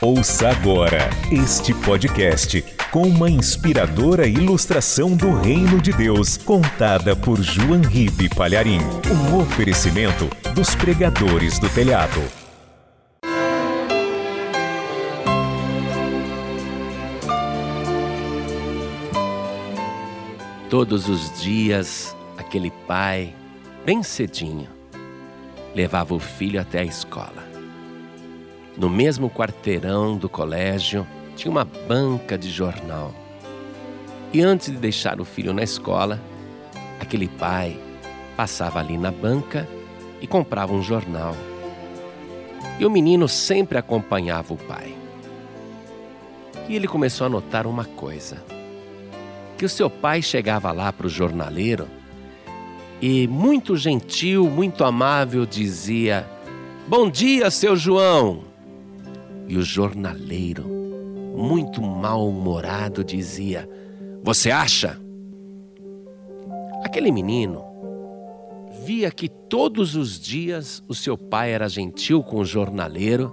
Ouça agora este podcast com uma inspiradora ilustração do Reino de Deus, contada por João Ribe Palharim. Um oferecimento dos pregadores do telhado. Todos os dias, aquele pai, bem cedinho, levava o filho até a escola. No mesmo quarteirão do colégio tinha uma banca de jornal. E antes de deixar o filho na escola, aquele pai passava ali na banca e comprava um jornal. E o menino sempre acompanhava o pai. E ele começou a notar uma coisa: que o seu pai chegava lá para o jornaleiro e, muito gentil, muito amável, dizia: Bom dia, seu João. E o jornaleiro, muito mal-humorado, dizia: Você acha? Aquele menino via que todos os dias o seu pai era gentil com o jornaleiro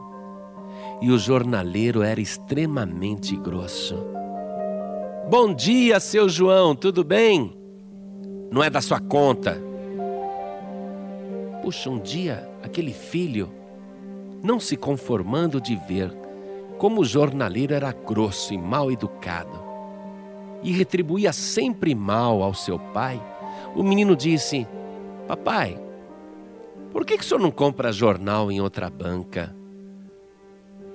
e o jornaleiro era extremamente grosso. Bom dia, seu João, tudo bem? Não é da sua conta. Puxa, um dia aquele filho não se conformando de ver como o jornaleiro era grosso e mal educado e retribuía sempre mal ao seu pai, o menino disse: Papai, por que, que o senhor não compra jornal em outra banca?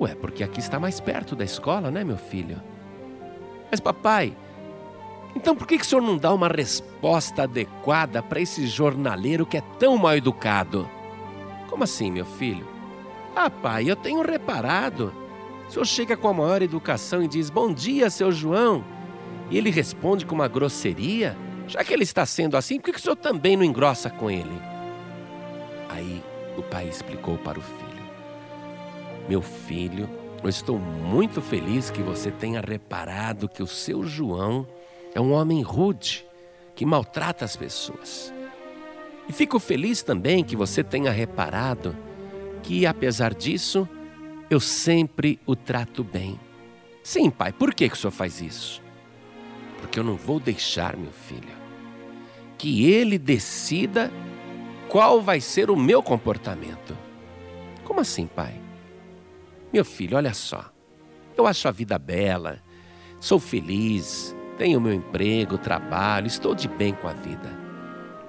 Ué, porque aqui está mais perto da escola, né, meu filho? Mas, papai, então por que, que o senhor não dá uma resposta adequada para esse jornaleiro que é tão mal educado? Como assim, meu filho? Ah, pai, eu tenho reparado. O senhor chega com a maior educação e diz: Bom dia, seu João. E ele responde com uma grosseria. Já que ele está sendo assim, por que o senhor também não engrossa com ele? Aí o pai explicou para o filho: Meu filho, eu estou muito feliz que você tenha reparado que o seu João é um homem rude, que maltrata as pessoas. E fico feliz também que você tenha reparado que, apesar disso, eu sempre o trato bem. Sim, pai, por que, que o senhor faz isso? Porque eu não vou deixar, meu filho, que ele decida qual vai ser o meu comportamento. Como assim, pai? Meu filho, olha só. Eu acho a vida bela, sou feliz, tenho meu emprego, trabalho, estou de bem com a vida.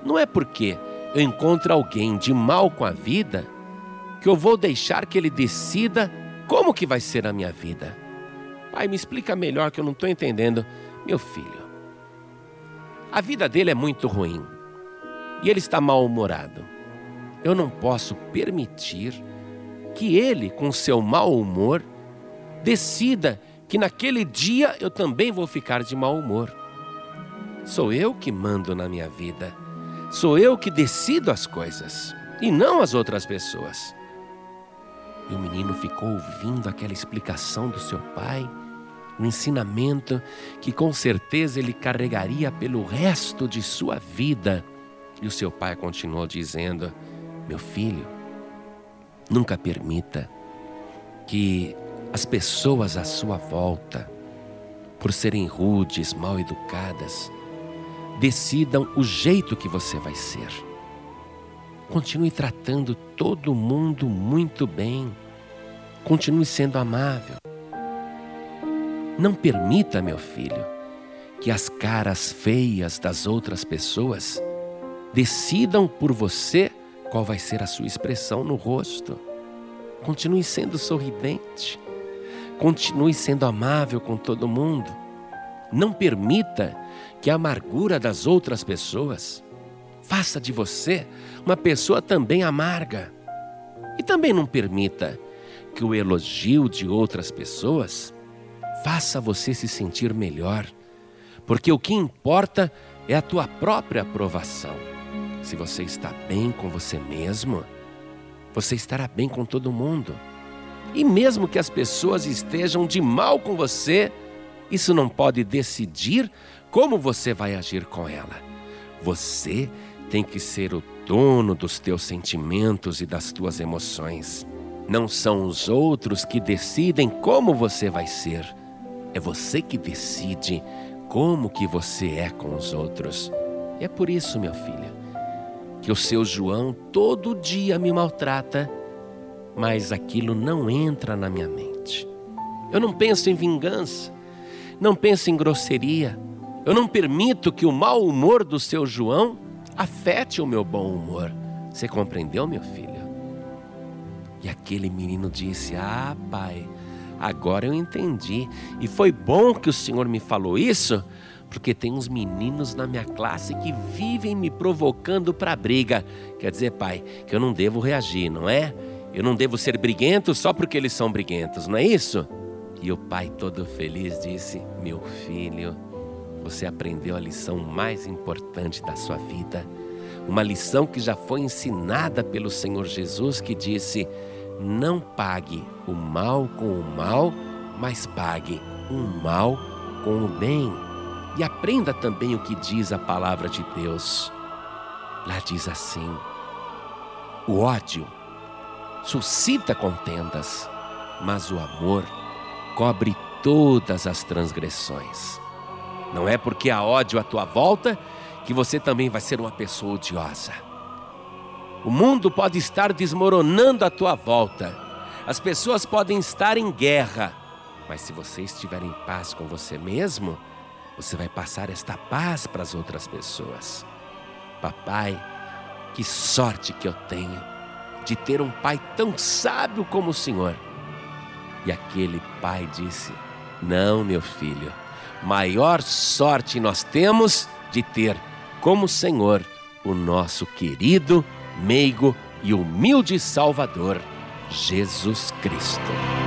Não é porque eu encontro alguém de mal com a vida que eu vou deixar que ele decida como que vai ser a minha vida. Pai, me explica melhor que eu não estou entendendo. Meu filho, a vida dele é muito ruim e ele está mal-humorado. Eu não posso permitir que ele, com seu mau humor, decida que naquele dia eu também vou ficar de mau humor. Sou eu que mando na minha vida. Sou eu que decido as coisas e não as outras pessoas. E o menino ficou ouvindo aquela explicação do seu pai, um ensinamento que com certeza ele carregaria pelo resto de sua vida. E o seu pai continuou dizendo: Meu filho, nunca permita que as pessoas à sua volta, por serem rudes, mal educadas, decidam o jeito que você vai ser. Continue tratando todo mundo muito bem. Continue sendo amável. Não permita, meu filho, que as caras feias das outras pessoas decidam por você qual vai ser a sua expressão no rosto. Continue sendo sorridente. Continue sendo amável com todo mundo. Não permita que a amargura das outras pessoas Faça de você uma pessoa também amarga. E também não permita que o elogio de outras pessoas faça você se sentir melhor, porque o que importa é a tua própria aprovação. Se você está bem com você mesmo, você estará bem com todo mundo. E mesmo que as pessoas estejam de mal com você, isso não pode decidir como você vai agir com ela. Você tem que ser o dono dos teus sentimentos e das tuas emoções. Não são os outros que decidem como você vai ser. É você que decide como que você é com os outros. E é por isso, meu filho, que o seu João todo dia me maltrata, mas aquilo não entra na minha mente. Eu não penso em vingança, não penso em grosseria. Eu não permito que o mau humor do seu João afete o meu bom humor. Você compreendeu, meu filho? E aquele menino disse: Ah, pai, agora eu entendi. E foi bom que o senhor me falou isso, porque tem uns meninos na minha classe que vivem me provocando para briga. Quer dizer, pai, que eu não devo reagir, não é? Eu não devo ser briguento só porque eles são briguentos, não é isso? E o pai, todo feliz, disse: Meu filho, você aprendeu a lição mais importante da sua vida. Uma lição que já foi ensinada pelo Senhor Jesus, que disse: Não pague o mal com o mal, mas pague o mal com o bem. E aprenda também o que diz a palavra de Deus. Lá diz assim: O ódio suscita contendas, mas o amor cobre todas as transgressões. Não é porque há ódio à tua volta que você também vai ser uma pessoa odiosa. O mundo pode estar desmoronando à tua volta, as pessoas podem estar em guerra, mas se você estiver em paz com você mesmo, você vai passar esta paz para as outras pessoas. Papai, que sorte que eu tenho de ter um pai tão sábio como o Senhor e aquele pai disse: Não, meu filho, maior sorte nós temos de ter como Senhor o nosso querido, meigo e humilde Salvador, Jesus Cristo.